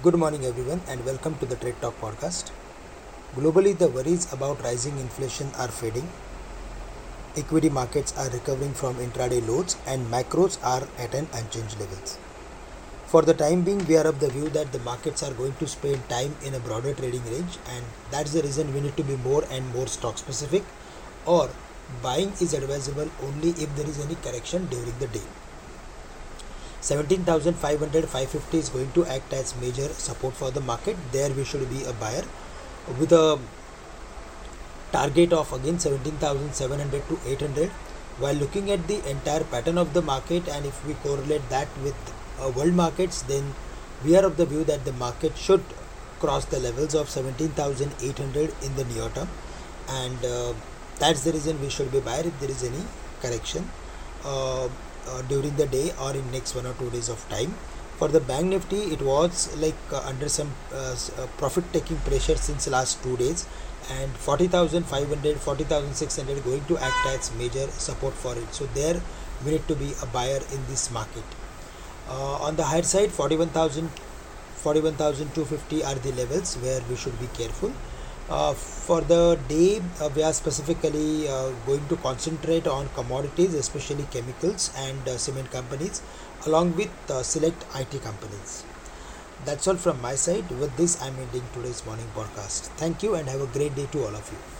Good morning, everyone, and welcome to the Trade Talk podcast. Globally, the worries about rising inflation are fading. Equity markets are recovering from intraday lows, and macros are at an unchanged levels. For the time being, we are of the view that the markets are going to spend time in a broader trading range, and that's the reason we need to be more and more stock specific, or buying is advisable only if there is any correction during the day. 17,500 550 is going to act as major support for the market. There we should be a buyer with a target of again 17,700 to 800 while looking at the entire pattern of the market and if we correlate that with uh, world markets then we are of the view that the market should cross the levels of 17,800 in the near term. And uh, that's the reason we should be buyer if there is any correction. Uh, uh, during the day or in next one or two days of time. For the bank nifty it was like uh, under some uh, uh profit taking pressure since last two days. And 40500 40600 going to act as major support for it. So there we need to be a buyer in this market. Uh, on the higher side 41000 41250 are the levels where we should be careful uh, for the day, uh, we are specifically uh, going to concentrate on commodities, especially chemicals and uh, cement companies, along with uh, select IT companies. That's all from my side. With this, I'm ending today's morning podcast. Thank you and have a great day to all of you.